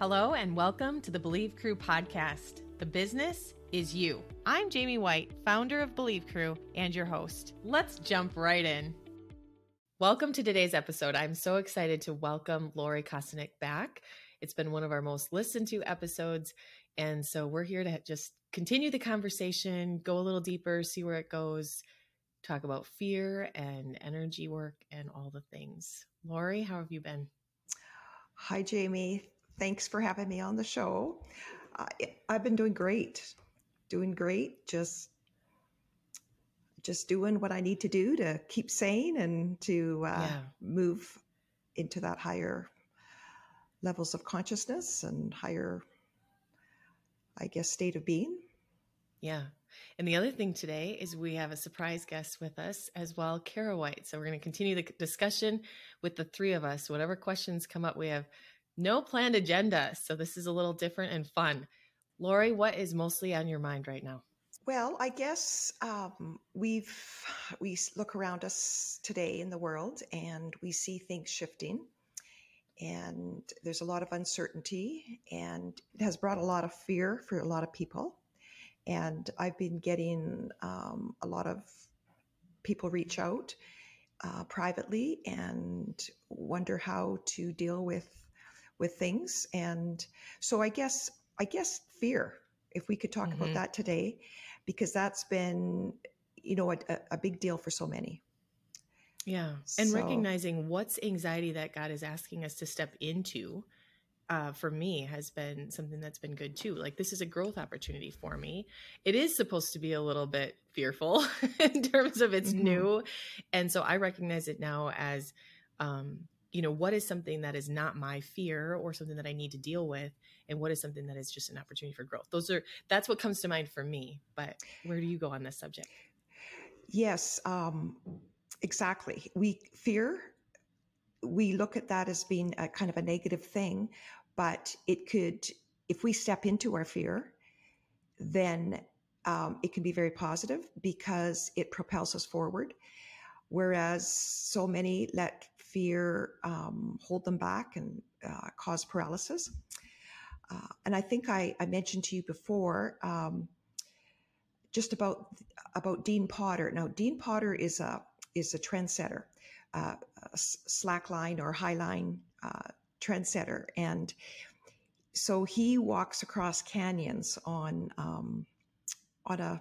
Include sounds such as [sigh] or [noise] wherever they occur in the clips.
Hello, and welcome to the Believe Crew podcast. The business is you. I'm Jamie White, founder of Believe Crew and your host. Let's jump right in. Welcome to today's episode. I'm so excited to welcome Lori Kostenuk back. It's been one of our most listened to episodes. And so we're here to just continue the conversation, go a little deeper, see where it goes, talk about fear and energy work and all the things. Lori, how have you been? Hi, Jamie. Thanks for having me on the show. Uh, I've been doing great, doing great. Just, just doing what I need to do to keep sane and to uh, yeah. move into that higher levels of consciousness and higher, I guess, state of being. Yeah. And the other thing today is we have a surprise guest with us as well, Kara White. So we're going to continue the discussion with the three of us. Whatever questions come up, we have no planned agenda. So this is a little different and fun. Lori, what is mostly on your mind right now? Well, I guess um, we've we look around us today in the world and we see things shifting, and there's a lot of uncertainty, and it has brought a lot of fear for a lot of people. And I've been getting um, a lot of people reach out uh, privately and wonder how to deal with with things. And so I guess, I guess fear, if we could talk mm-hmm. about that today, because that's been, you know, a, a big deal for so many. Yeah. And so, recognizing what's anxiety that God is asking us to step into uh, for me has been something that's been good too. Like this is a growth opportunity for me. It is supposed to be a little bit fearful [laughs] in terms of it's mm-hmm. new. And so I recognize it now as um, you know what is something that is not my fear or something that i need to deal with and what is something that is just an opportunity for growth? Those are that's what comes to mind for me but where do you go on this subject? Yes um, exactly. We fear we look at that as being a kind of a negative thing but it could if we step into our fear then um, it can be very positive because it propels us forward. Whereas so many let fear um, hold them back and uh, cause paralysis. Uh, and I think I, I, mentioned to you before um, just about about Dean Potter. Now, Dean Potter is a is a trendsetter, uh, a slackline or highline uh, trendsetter, and so he walks across canyons on um, on a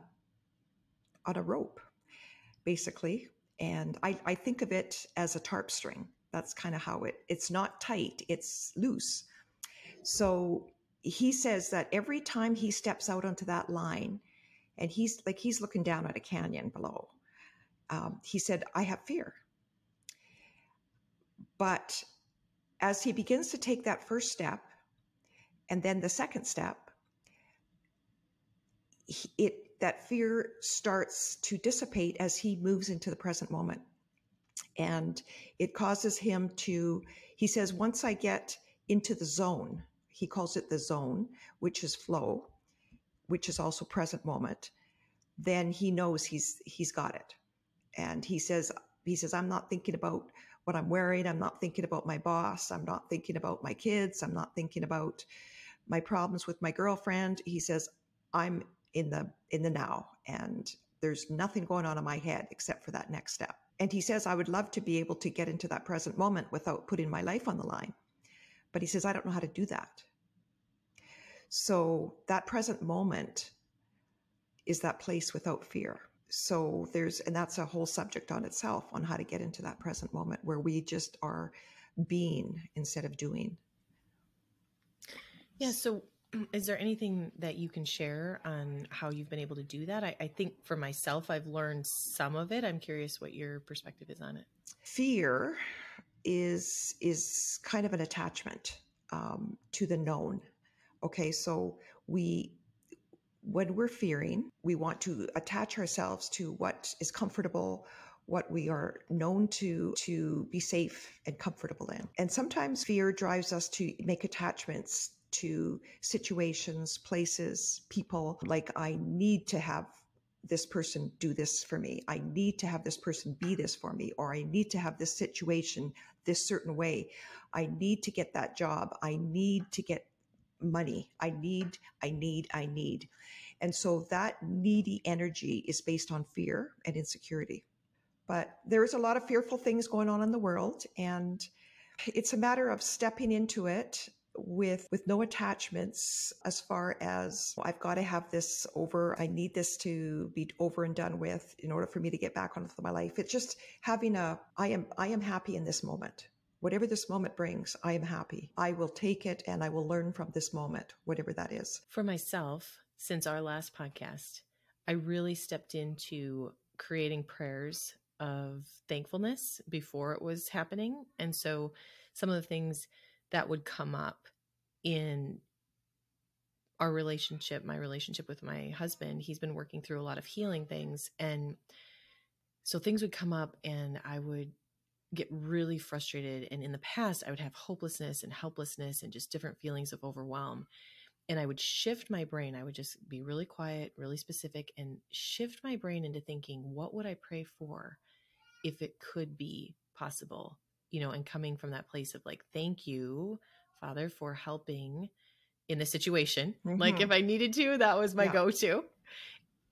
on a rope, basically and I, I think of it as a tarp string. That's kind of how it, it's not tight, it's loose. So he says that every time he steps out onto that line, and he's like, he's looking down at a canyon below, um, he said, I have fear. But as he begins to take that first step, and then the second step, it that fear starts to dissipate as he moves into the present moment. And it causes him to, he says, once I get into the zone, he calls it the zone, which is flow, which is also present moment, then he knows he's he's got it. And he says, he says, I'm not thinking about what I'm wearing. I'm not thinking about my boss. I'm not thinking about my kids. I'm not thinking about my problems with my girlfriend. He says, I'm in the in the now and there's nothing going on in my head except for that next step. And he says i would love to be able to get into that present moment without putting my life on the line. But he says i don't know how to do that. So that present moment is that place without fear. So there's and that's a whole subject on itself on how to get into that present moment where we just are being instead of doing. Yeah so [clears throat] is there anything that you can share on how you've been able to do that? I, I, think for myself, I've learned some of it. I'm curious what your perspective is on it. Fear is is kind of an attachment um, to the known. Okay, so we when we're fearing, we want to attach ourselves to what is comfortable, what we are known to to be safe and comfortable in. And sometimes fear drives us to make attachments to situations, places, people. Like, I need to have this person do this for me. I need to have this person be this for me, or I need to have this situation this certain way. I need to get that job. I need to get money. I need, I need, I need. And so that needy energy is based on fear and insecurity. But there's a lot of fearful things going on in the world. And it's a matter of stepping into it with with no attachments as far as I've got to have this over I need this to be over and done with in order for me to get back on with my life. It's just having a I am I am happy in this moment. Whatever this moment brings I am happy. I will take it and I will learn from this moment whatever that is. For myself since our last podcast I really stepped into creating prayers of thankfulness before it was happening. And so some of the things that would come up in our relationship, my relationship with my husband, he's been working through a lot of healing things. And so things would come up and I would get really frustrated. And in the past, I would have hopelessness and helplessness and just different feelings of overwhelm. And I would shift my brain. I would just be really quiet, really specific, and shift my brain into thinking, what would I pray for if it could be possible? You know, and coming from that place of like, thank you Father for helping in the situation. Mm-hmm. Like if I needed to, that was my yeah. go to.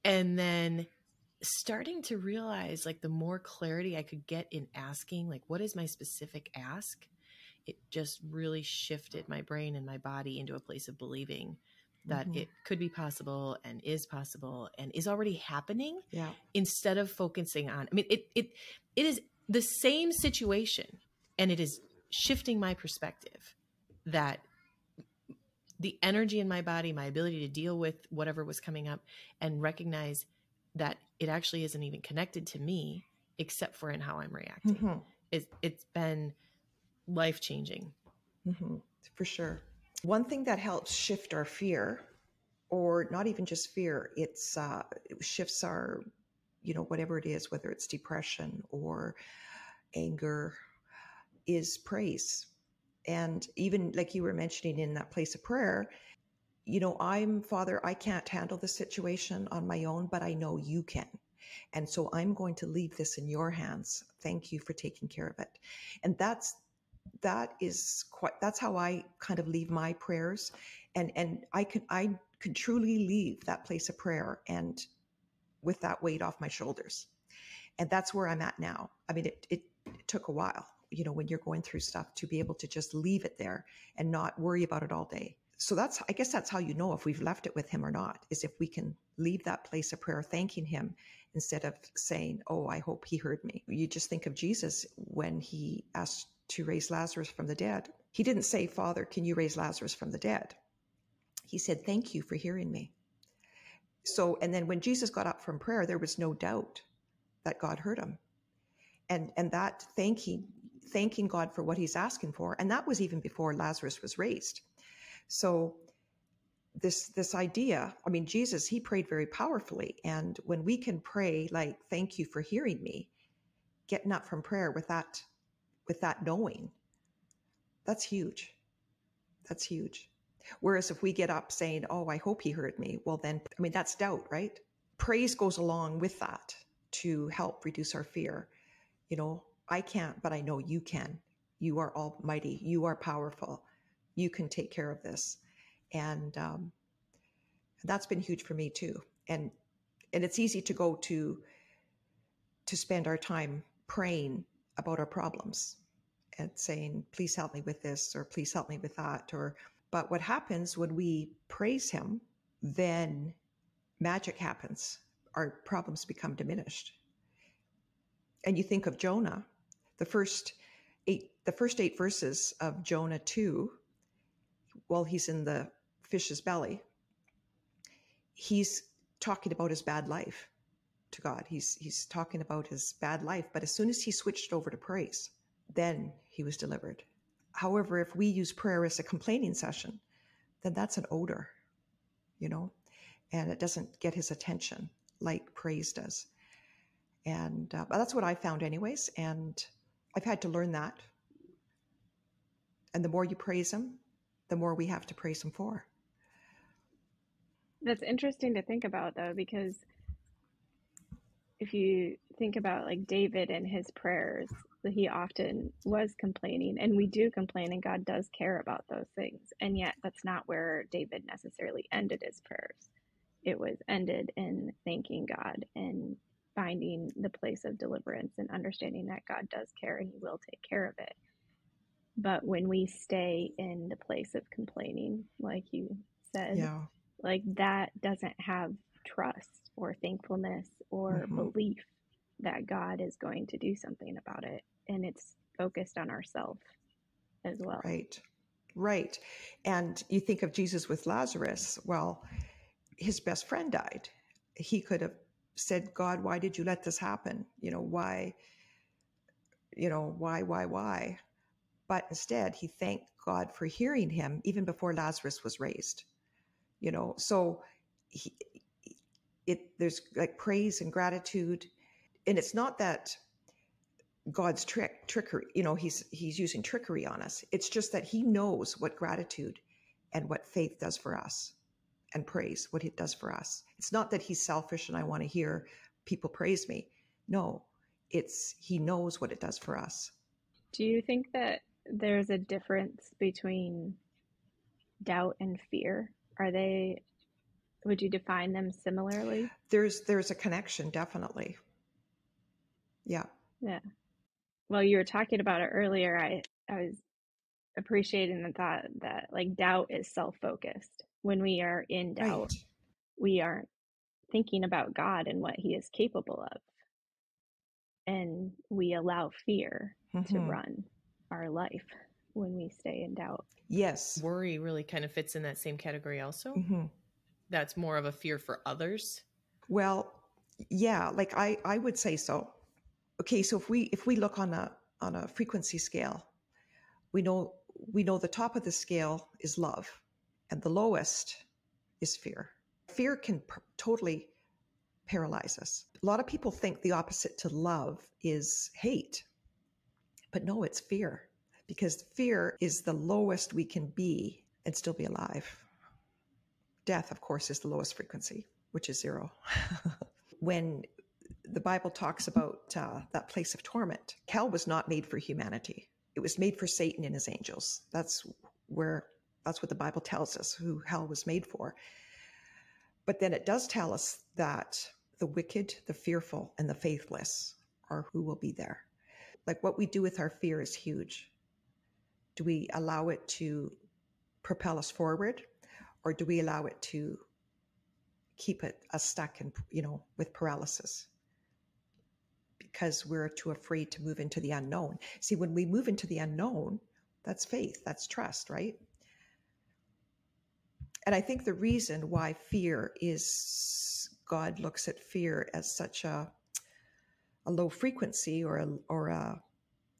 And then starting to realize like the more clarity I could get in asking, like, what is my specific ask? It just really shifted my brain and my body into a place of believing that mm-hmm. it could be possible and is possible and is already happening. Yeah. Instead of focusing on, I mean, it it it is the same situation and it is shifting my perspective that the energy in my body, my ability to deal with whatever was coming up and recognize that it actually isn't even connected to me except for in how I'm reacting. Mm-hmm. It, it's been life changing. Mm-hmm. For sure. One thing that helps shift our fear, or not even just fear, it's uh, it shifts our, you know, whatever it is, whether it's depression or anger, is praise and even like you were mentioning in that place of prayer, you know, I'm Father, I can't handle the situation on my own, but I know you can. And so I'm going to leave this in your hands. Thank you for taking care of it. And that's that is quite that's how I kind of leave my prayers. And and I could I could truly leave that place of prayer and with that weight off my shoulders. And that's where I'm at now. I mean it it, it took a while you know, when you're going through stuff to be able to just leave it there and not worry about it all day. So that's, I guess that's how you know if we've left it with him or not, is if we can leave that place of prayer thanking him instead of saying, Oh, I hope he heard me. You just think of Jesus when he asked to raise Lazarus from the dead. He didn't say, Father, can you raise Lazarus from the dead? He said, Thank you for hearing me. So, and then when Jesus got up from prayer, there was no doubt that God heard him. And, and that thanking thanking God for what he's asking for. And that was even before Lazarus was raised. So this this idea, I mean, Jesus, he prayed very powerfully. And when we can pray like, thank you for hearing me, getting up from prayer with that with that knowing, that's huge. That's huge. Whereas if we get up saying, Oh, I hope he heard me, well then I mean that's doubt, right? Praise goes along with that to help reduce our fear. You know, I can't, but I know you can. You are almighty. You are powerful. You can take care of this. And um, that's been huge for me too. And and it's easy to go to to spend our time praying about our problems and saying, please help me with this or please help me with that. Or but what happens when we praise him, then magic happens. Our problems become diminished. And you think of Jonah, the first eight the first eight verses of Jonah 2 while he's in the fish's belly he's talking about his bad life to God. He's he's talking about his bad life but as soon as he switched over to praise then he was delivered. However if we use prayer as a complaining session then that's an odor you know and it doesn't get his attention like praise does. And uh, that's what I found anyways and I've had to learn that. And the more you praise Him, the more we have to praise Him for. That's interesting to think about, though, because if you think about like David and his prayers, he often was complaining, and we do complain, and God does care about those things. And yet, that's not where David necessarily ended his prayers. It was ended in thanking God and finding the place of deliverance and understanding that God does care and He will take care of it. But when we stay in the place of complaining, like you said, Yeah. like that doesn't have trust or thankfulness or hmm belief that God is going to do something about it. And it's focused on ourselves as well. Right. Right. And you think of Jesus with Lazarus. Well, his best friend died. He could have said, God, why did you let this happen? You know, why, you know, why, why, why? But instead, he thanked God for hearing him even before Lazarus was raised. You know, so he, it there's like praise and gratitude, and it's not that God's trick trickery. You know, he's he's using trickery on us. It's just that he knows what gratitude and what faith does for us, and praise what it does for us. It's not that he's selfish and I want to hear people praise me. No, it's he knows what it does for us. Do you think that there's a difference between doubt and fear? Are they, would you define them similarly? There's there's a connection, definitely. Yeah. Yeah. Well, you were talking about it earlier. I, I was appreciating the thought that like doubt is self focused. When we are in doubt, Right. we aren't thinking about God and what He is capable of. And we allow fear to Mhm. run our life when we stay in doubt. Yes. Worry really kind of fits in that same category, also. hmm That's more of a fear for others. Well, yeah, like I I would say so. Okay, so if we if we look on a on a frequency scale, we know we know the top of the scale is love and the lowest is fear. Fear can p- totally paralyze us. A lot of people think the opposite to love is hate. But no, it's fear because fear is the lowest we can be and still be alive. Death, of course, is the lowest frequency, which is zero. [laughs] when the Bible talks about uh, that place of torment, hell was not made for humanity. It was made for Satan and his angels. That's where that's what the Bible tells us who hell was made for. But then it does tell us that the wicked, the fearful, and the faithless are who will be there. Like what we do with our fear is huge. Do we allow it to propel us forward, or do we allow it to keep it us stuck and you know with paralysis? Because we're too afraid to move into the unknown. See, when we move into the unknown, that's faith, that's trust, right? And I think the reason why fear is God looks at fear as such a a low frequency or a or a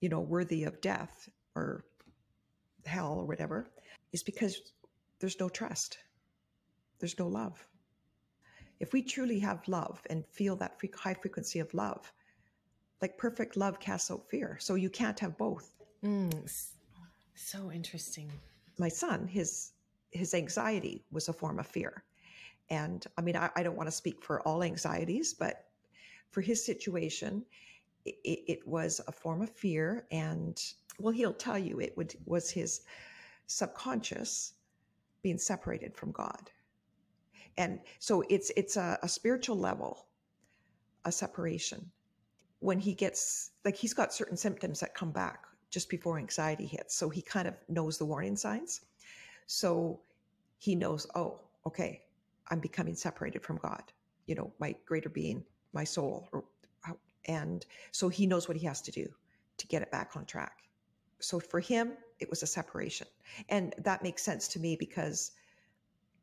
you know worthy of death or hell or whatever is because there's no trust. There's no love. If we truly have love and feel that high frequency of love, like perfect love casts out fear. So you can't have both. Mm, so interesting. My son, his his anxiety was a form of fear. And I mean, I, I don't want to speak for all anxieties, but for his situation, it, it was a form of fear. And well, he'll tell you it would, was his subconscious being separated from God. And so it's it's a, a spiritual level, a separation. When he gets like he's got certain symptoms that come back just before anxiety hits. So he kind of knows the warning signs. So he knows, oh, okay, I'm becoming separated from God, you know, my greater being, my soul. Or, uh, and so he knows what he has to do to get it back on track. So for him, it was a separation. And that makes sense to me because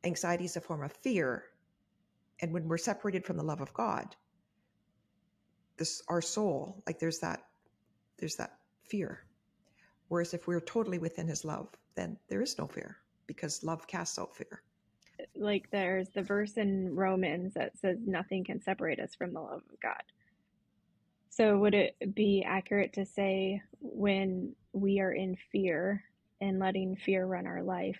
anxiety is a form of fear. And when we're separated from the love of God, this our soul, like there's that there's that fear. Whereas if we're totally within his love, then there is no fear because love casts out fear. Like there's the verse in Romans that says nothing can separate us from the love of God. So would it be accurate to say when we are in fear and letting fear run our life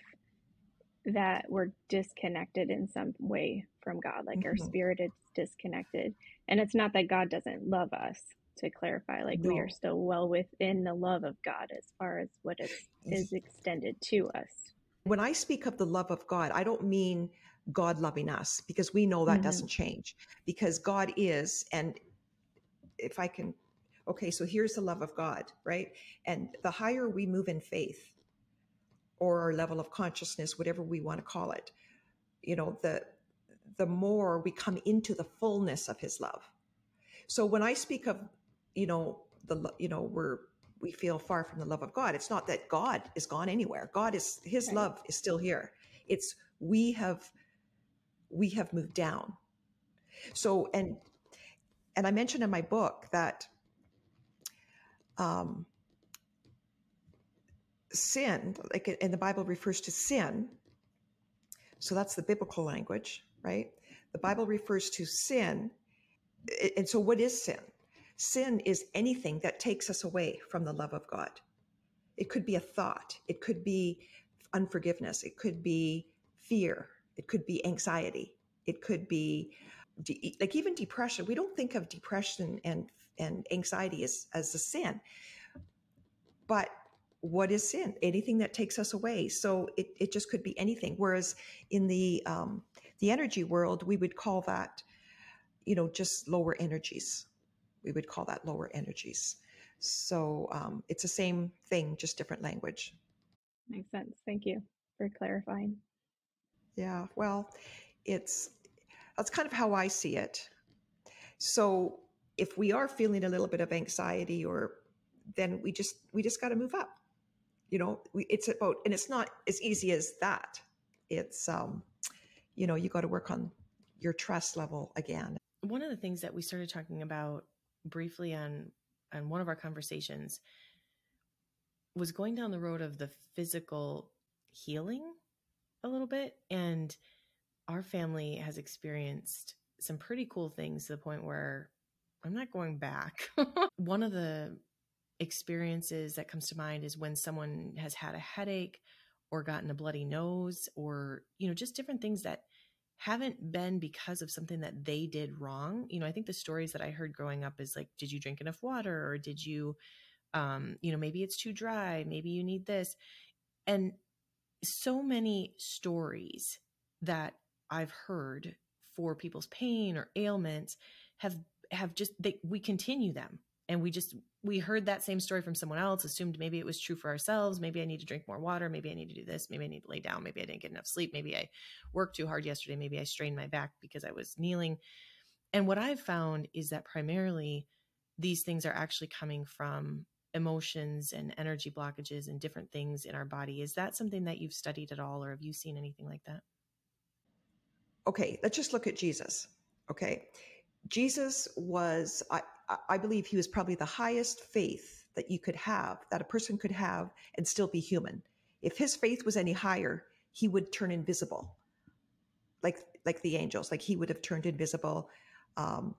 that we're disconnected in some way from God, like our Mhm. spirit is disconnected. And it's not that God doesn't love us, to clarify like no. we are still well within the love of god as far as what is, is extended to us when i speak of the love of god i don't mean god loving us because we know that mm-hmm. doesn't change because god is and if i can okay so here's the love of god right and the higher we move in faith or our level of consciousness whatever we want to call it you know the the more we come into the fullness of his love so when i speak of you know the you know we're we feel far from the love of god. It's not that god is gone anywhere. God is his right. love is still here. It's we have we have moved down. So and and i mentioned in my book that um sin like in the bible refers to sin. So that's the biblical language right? The bible refers to sin. And so what is sin Sin is anything that takes us away from the love of God. It could be a thought, it could be unforgiveness, it could be fear, it could be anxiety, it could be de- like even depression. We don't think of depression and and anxiety as as a sin, but what is sin? Anything that takes us away. So it, it just could be anything. Whereas in the um, the energy world, we would call that, you know, just lower energies we would call that lower energies. So um, it's the same thing, just different language. Makes sense. Thank you for clarifying. Yeah, well, it's that's kind of how I see it. So if we are feeling a little bit of anxiety or then we just we just got to move up. You know, we, it's about and it's not as easy as that. It's um you know, you got to work on your trust level again. One of the things that we started talking about briefly on on one of our conversations was going down the road of the physical healing a little bit and our family has experienced some pretty cool things to the point where I'm not going back. [laughs] one of the experiences that comes to mind is when someone has had a headache or gotten a bloody nose or you know just different things that haven't been because of something that they did wrong. You know, I think the stories that I heard growing up is like, did you drink enough water or did you, um, you know, maybe it's too dry, maybe you need this. And so many stories that I've heard for people's pain or ailments have have just they we continue them and we just we heard that same story from someone else assumed maybe it was true for ourselves. Maybe i need to drink more water. Maybe i need to do this. Maybe i need to lay down. Maybe i didn't get enough sleep. Maybe i worked too hard yesterday. Maybe i strained my back because i was kneeling. And what i've found is that primarily these things are actually coming from emotions and energy blockages and different things in our body. Is that something that you've studied at all or have you seen anything like that? Okay let's just look at jesus okay? Jesus was I, I believe he was probably the highest faith that you could have, that a person could have and still be human. If his faith was any higher, he would turn invisible, like like the angels. Like he would have turned invisible. Um,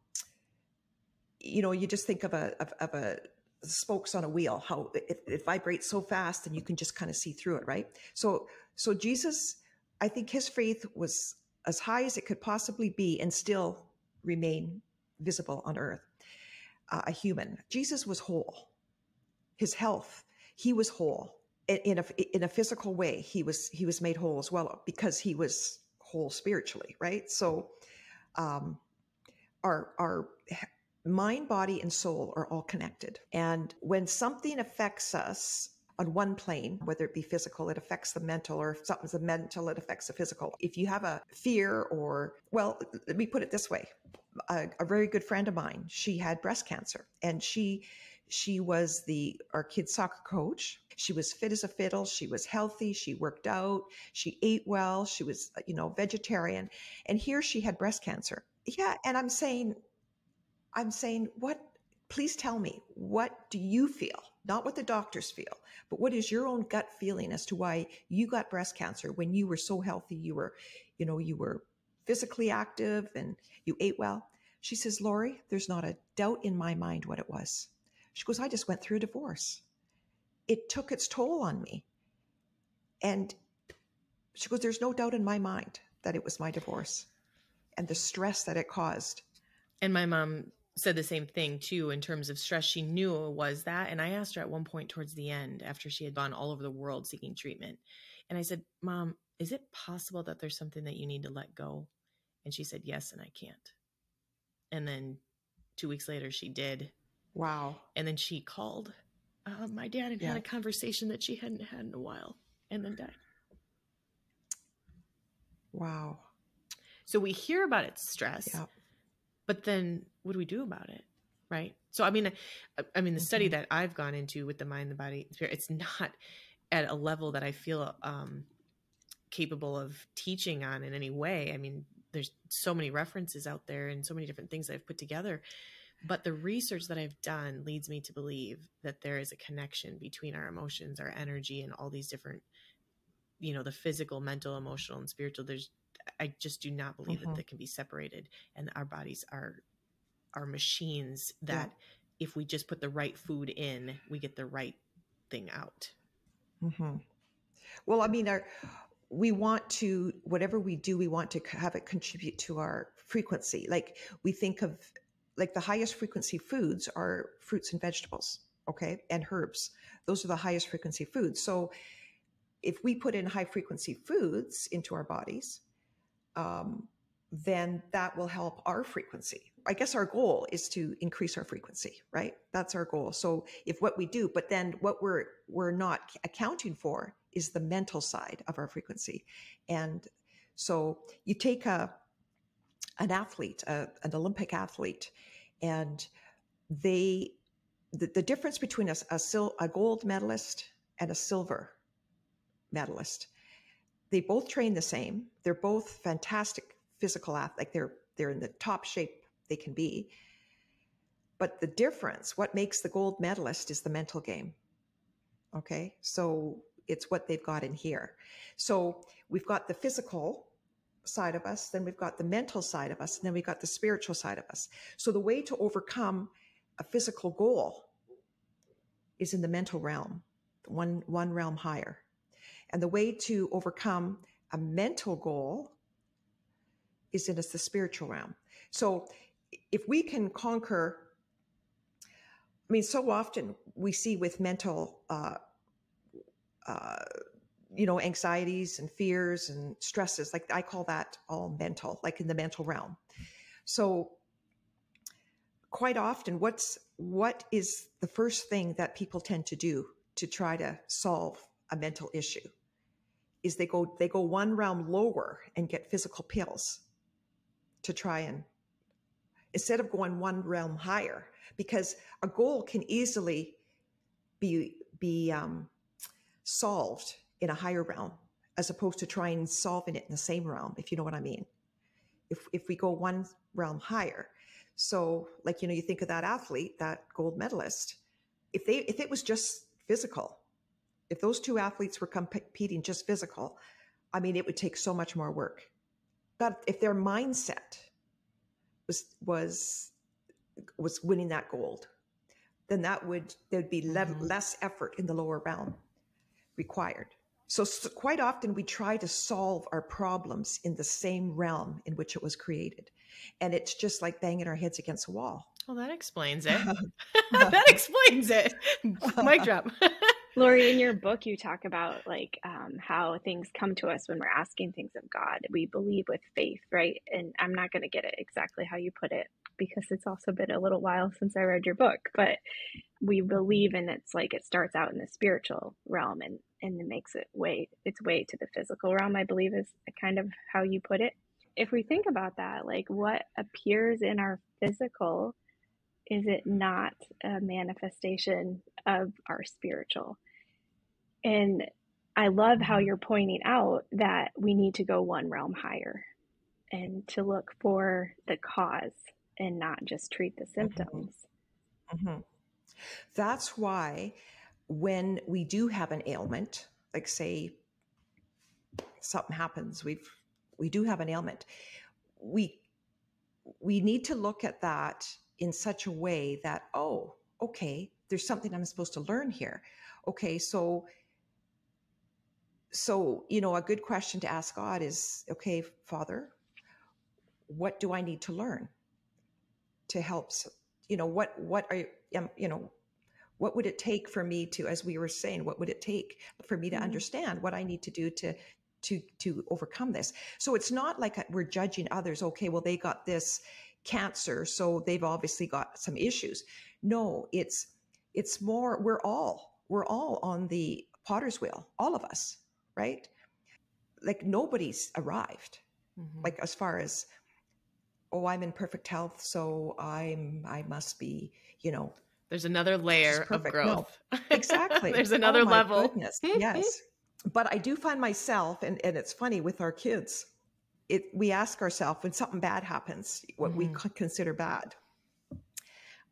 you know, you just think of a of, of a spokes on a wheel, how it, it vibrates so fast, and you can just kind of see through it, right? So, so Jesus, I think his faith was as high as it could possibly be, and still remain visible on earth uh, a human. Jesus was whole. His health, he was whole in a in a physical way. He was he was made whole as well because he was whole spiritually, right? So, um, our our mind, body, and soul are all connected. And when something affects us on one plane, whether it be physical, it affects the mental, or if something's the mental, it affects the physical. If you have a fear or, well, let me put it this way a, a very good friend of mine, she had breast cancer and she she was the our kids soccer coach. She was fit as a fiddle. She was healthy. She worked out. She ate well. She was you know vegetarian. And here she had breast cancer. Yeah and i'm saying i'm saying what please tell me what do you feel? Not what the doctors feel but what is your own gut feeling as to why you got breast cancer when you were so healthy you were you know you were physically active and you ate well. She says, Lori, there's not a doubt in my mind what it was. She goes, I just went through a divorce. It took its toll on me. And she goes, There's no doubt in my mind that it was my divorce and the stress that it caused. And my mom said the same thing too in terms of stress. She knew it was that. And I asked her at one point towards the end, after she had gone all over the world seeking treatment, and I said, Mom, is it possible that there's something that you need to let go? And she said, Yes, and I can't. And then two weeks later, she did. Wow. And then she called uh, my dad and yeah. had a conversation that she hadn't had in a while and then died. Wow. So we hear about its stress, yep. but then what do we do about it? Right. So, I mean, I, I mean, the mm-hmm. study that I've gone into with the mind, the body, it's not at a level that I feel um, capable of teaching on in any way. I mean, there's so many references out there and so many different things I've put together. But the research that I've done leads me to believe that there is a connection between our emotions, our energy, and all these different, you know, the physical, mental, emotional, and spiritual. There's, I just do not believe mm-hmm. that they can be separated, and our bodies are, are machines that, yeah. if we just put the right food in, we get the right thing out. Mm-hmm. Well, I mean, our we want to whatever we do we want to have it contribute to our frequency. Like we think of like the highest frequency foods are fruits and vegetables okay and herbs. Those are the highest frequency foods. So if we put in high frequency foods into our bodies um, then that will help our frequency. I guess our goal is to increase our frequency right? That's our goal. So if what we do but then what we're we're not accounting for is the mental side of our frequency. And so you take a an athlete, a, an Olympic athlete, and they the, the difference between a, a, sil, a gold medalist and a silver medalist, they both train the same. They're both fantastic physical athletes. Like they're they're in the top shape they can be. But the difference, what makes the gold medalist, is the mental game. Okay, so it's what they've got in here. So we've got the physical side of us, then we've got the mental side of us, and then we've got the spiritual side of us. So the way to overcome a physical goal is in the mental realm, one one realm higher. And the way to overcome a mental goal is in us the spiritual realm. So if we can conquer I mean, so often we see with mental uh, you know, anxieties and fears and stresses. Like I call that all mental, like in the mental realm. So quite often what's what is the first thing that people tend to do to try to solve a mental issue is they go they go one realm lower and get physical pills to try and instead of going one realm higher because a goal can easily be be um, solved in a higher realm as opposed to trying solving it in the same realm, if you know what I mean. If, if we go one realm higher. So like, you know, you think of that athlete, that gold medalist, if they, if it was just physical, if those two athletes were competing just physical, I mean, it would take so much more work. But if their mindset was, was, was winning that gold, then that would, there'd be mm-hmm. less effort in the lower realm required. So, so, quite often we try to solve our problems in the same realm in which it was created. And it's just like banging our heads against a wall. Well, that explains [laughs] it. [laughs] that explains it. Mic drop. [laughs] Lori, in your book, you talk about like um, how things come to us when we're asking things of God. We believe with faith, right? And I'm not going to get it exactly how you put it because it's also been a little while since I read your book, but we believe and it's like it starts out in the spiritual realm and and it makes it way its way to the physical realm i believe is kind of how you put it if we think about that like what appears in our physical is it not a manifestation of our spiritual and i love how you're pointing out that we need to go one realm higher and to look for the cause and not just treat the mm-hmm. symptoms mm-hmm. That's why when we do have an ailment, like say something happens, we've we do have an ailment, we we need to look at that in such a way that, oh, okay, there's something I'm supposed to learn here. Okay, so so you know a good question to ask god is okay father what do i need to learn to help you know what what are you know what would it take for me to as we were saying what would it take for me to mm-hmm. understand what i need to do to to to overcome this so it's not like we're judging others okay well they got this cancer so they've obviously got some issues no it's it's more we're all we're all on the potter's wheel all of us right like nobody's arrived mm-hmm. like as far as oh i'm in perfect health so i'm i must be you know there's another layer of growth no, [laughs] exactly. There's another oh, level. goodness. [laughs] yes. But i do find myself and, and it's funny with our kids it we ask ourselves when something bad happens what mm-hmm. we consider bad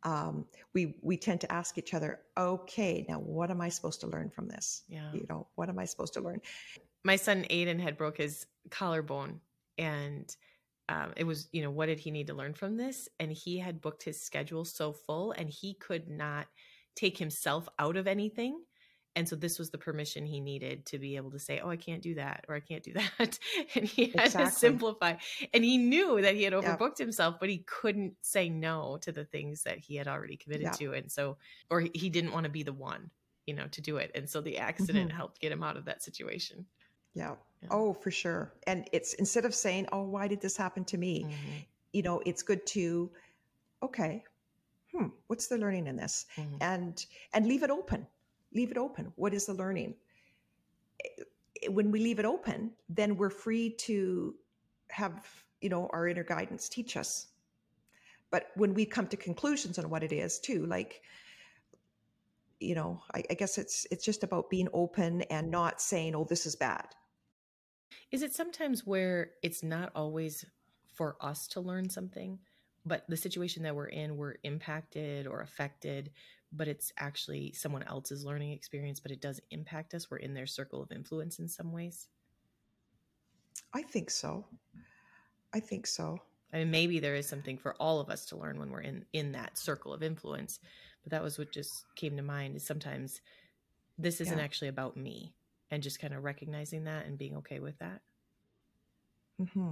um, we we tend to ask each other okay now what am i supposed to learn from this? Yeah. You know what am i supposed to learn? My son Aiden had broke his collarbone and um, it was you know what did he need to learn from this? And he had booked his schedule so full and he could not take himself out of anything. And so this was the permission he needed to be able to say oh i can't do that or i can't do [laughs] that. And he had exactly. to simplify. And he knew that he had overbooked himself but he couldn't say no to the things that he had already committed to. And so or he didn't want to be the one you know to do it. And so the accident mm-hmm. helped get him out of that situation. Yeah. Yeah. Oh, for sure. And it's instead of saying, "Oh, why did this happen to me?" Mm-hmm. You know, it's good to okay, hmm, what's the learning in this? Mm-hmm. And and leave it open. Leave it open. What is the learning? Eh, when we leave it open, then we're free to have, you know, our inner guidance teach us. But when we come to conclusions on what it is, too, like you know, I, I guess it's it's just about being open and not saying, "Oh, this is bad." Is it sometimes where it's not always for us to learn something, but the situation that we're in, we're impacted or affected, but it's actually someone else's learning experience, but it does impact us? We're in their circle of influence in some ways? I think so. I think so. I mean, maybe there is something for all of us to learn when we're in in that circle of influence, but that was what just came to mind. Is sometimes this isn't yeah. actually about me and just kind of recognizing that and being okay with that. Mm-hmm.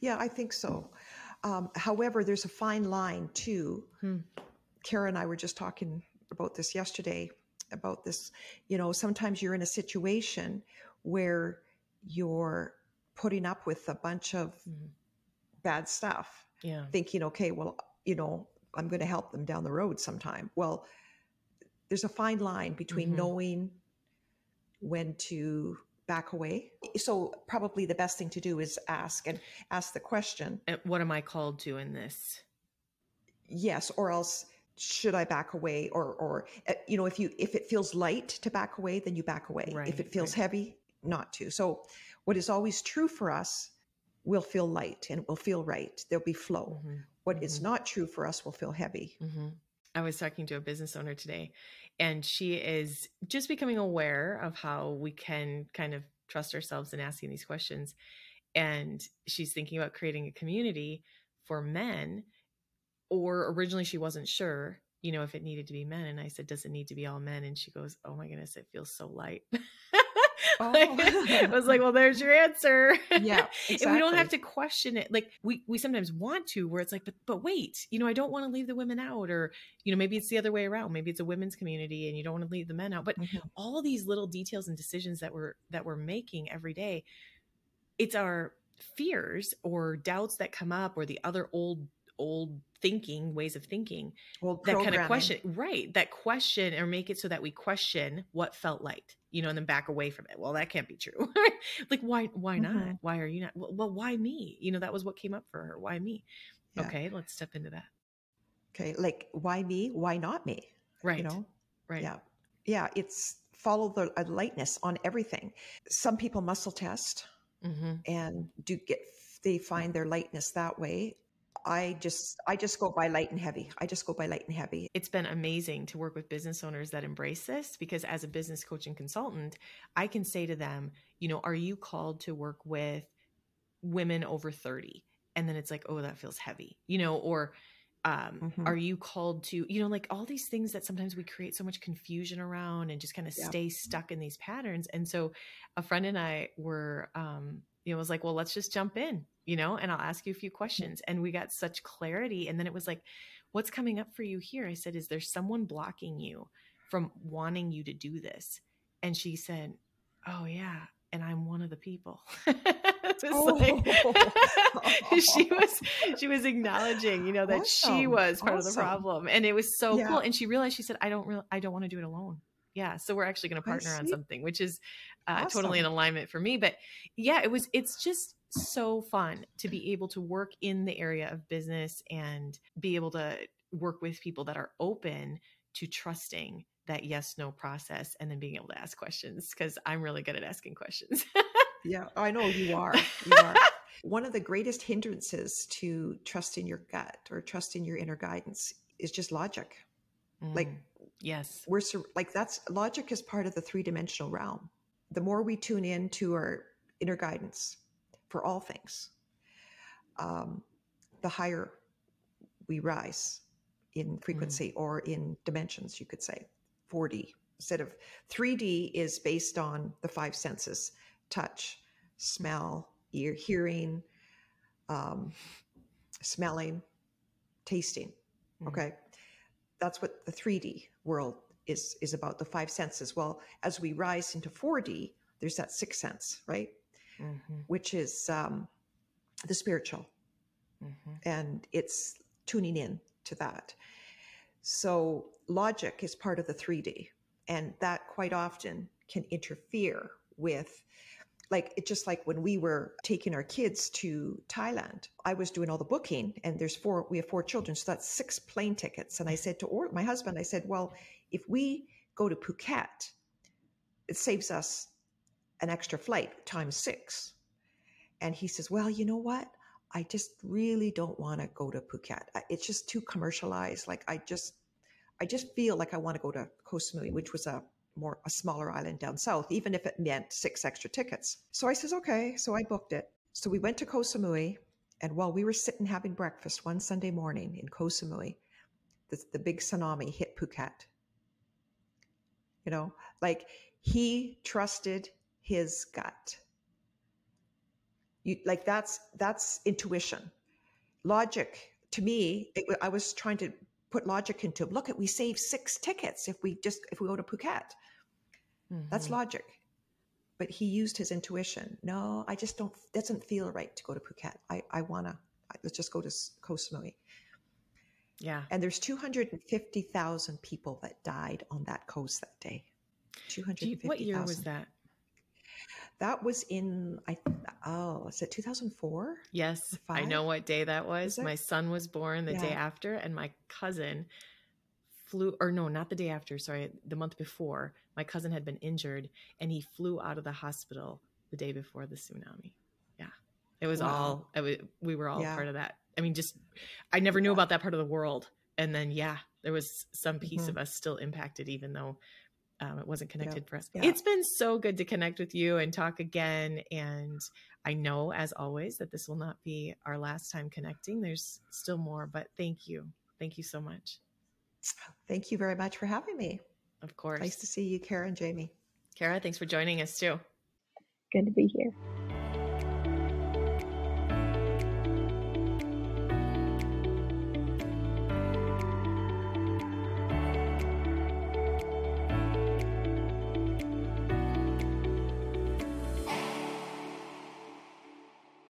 Yeah, I think so. Um, however, there's a fine line too. Hmm. Kara and I were just talking about this yesterday about this. You know, sometimes you're in a situation where you're putting up with a bunch of mm-hmm. bad stuff. Yeah. Thinking, okay, well, you know, I'm going to help them down the road sometime. Well, there's a fine line between mm-hmm. knowing when to back away. So probably the best thing to do is ask and ask the question. And what am I called to in this? Yes, or else should I back away or or uh, you know if you if it feels light to back away then you back away. Right, if it feels right. heavy not to. So what is always true for us will feel light and will feel right. There'll be flow. Mm-hmm. What mm-hmm. is not true for us will feel heavy. Mm-hmm. I was talking to a business owner today and she is just becoming aware of how we can kind of trust ourselves in asking these questions and she's thinking about creating a community for men or originally she wasn't sure you know if it needed to be men and i said does it need to be all men? And she goes oh my goodness it feels so light [laughs] Oh. [laughs] I was like, well, there's your answer. [laughs] Yeah. Exactly. and we don't have to question it. Like we, we sometimes want to, where it's like, but, but wait, you know, I don't want to leave the women out or, you know, maybe it's the other way around. Maybe it's a women's community and you don't want to leave the men out, but mm-hmm. all these little details and decisions that we're, that we're making every day, it's our fears or doubts that come up or the other old, old thinking ways of thinking well, that kind of question right that question or make it so that we question what felt light you know and then back away from it. Well that can't be true. [laughs] Like why why not? Mm-hmm. why are you not well, well, why me? You know that was what came up for her. Why me? Yeah. okay let's step into that. Okay like why me? Why not me? Right you know? right. Yeah. Yeah it's follow the lightness on everything. Some people muscle test mm-hmm. and do get they find their lightness that way I just I just go by light and heavy. I just go by light and heavy. It's been amazing to work with business owners that embrace this because as a business coach and consultant, I can say to them, you know, are you called to work with women over 30? And then it's like, oh, that feels heavy. You know, or um mm-hmm. are you called to, you know, like all these things that sometimes we create so much confusion around and just kind of yeah. stay stuck in these patterns. And so a friend and I were um you know, was like, well, let's just jump in, you know, and I'll ask you a few questions. And we got such clarity. And then it was like, what's coming up for you here? I said, Is there someone blocking you from wanting you to do this? And she said, Oh, yeah. And I'm one of the people. [laughs] [laughs] oh. like, she was [laughs] she was acknowledging, you know, that awesome. she was part awesome. of the problem. And it was so yeah. cool. And she realized she said, I don't really I don't want to do it alone. Yeah. So we're actually going to partner on something, which is uh, awesome. totally in alignment for me. But yeah, it was it's just so fun to be able to work in the area of business and be able to work with people that are open to trusting that yes no process and then being able to ask questions because I'm really good at asking questions. [laughs] yeah, I know you are. You are. [laughs] One of the greatest hindrances to trust in your gut or trust in your inner guidance is just logic. Mm, like yes. We're like that's logic is part of the three-dimensional realm. The more we tune in to our inner guidance, for all things, um, the higher we rise in frequency mm. or in dimensions, you could say. 4D instead of 3D is based on the five senses touch, smell, ear, hearing, um, smelling, tasting. Mm. Okay. That's what the 3D world is, is about the five senses. Well, as we rise into 4D, there's that sixth sense, right? Mm-hmm. which is um, the spiritual. Mm-hmm. And it's tuning in to that. So logic is part of the 3D, and that quite often can interfere with like it just like when we were taking our kids to Thailand, I was doing all the booking and there's four we have four children, so that's six plane tickets. And I said to or, my husband, I said, Well, if we go to Phuket, it saves us an extra flight times six. And he says, Well, you know what? I just really don't want to go to Phuket. It's just too commercialized. Like I just, I just feel like I want to go to Koh Samui, which was a more a smaller island down south, even if it meant six extra tickets. So I says, okay. So I booked it. So we went to Koh Samui, and while we were sitting having breakfast one Sunday morning in Koh Samui, the, the big tsunami hit Phuket. You know, like he trusted his gut. You like that's that's intuition. Logic to me, it, I was trying to put logic into look at we save six tickets if we just if we go to Phuket. Mm-hmm. That's logic. But he used his intuition. No, I just don't doesn't feel right to go to Phuket. I I wanna let's just go to Koh Samui. Yeah. And there's 250,000 people that died on that coast that day. 250,000. What year was that? That was in I oh, is it 2004? Yes. I know what day that was. My son was born the yeah. day after and my cousin flew or no, not the day after, sorry, the month before. My cousin had been injured and he flew out of the hospital the day before the tsunami. Yeah. It was wow. all it was, we were all yeah. part of that. I mean, just I never knew yeah. about that part of the world. And then yeah, there was some piece mm-hmm. of us still impacted even though um, it wasn't connected yeah. for us. Yeah. It's been so good to connect with you and talk again. And I know, as always, that this will not be our last time connecting. There's still more, but thank you. Thank you so much. Thank you very much for having me. Of course. Nice to see you, Kara and Jamie. Kara, thanks for joining us too. Good to be here.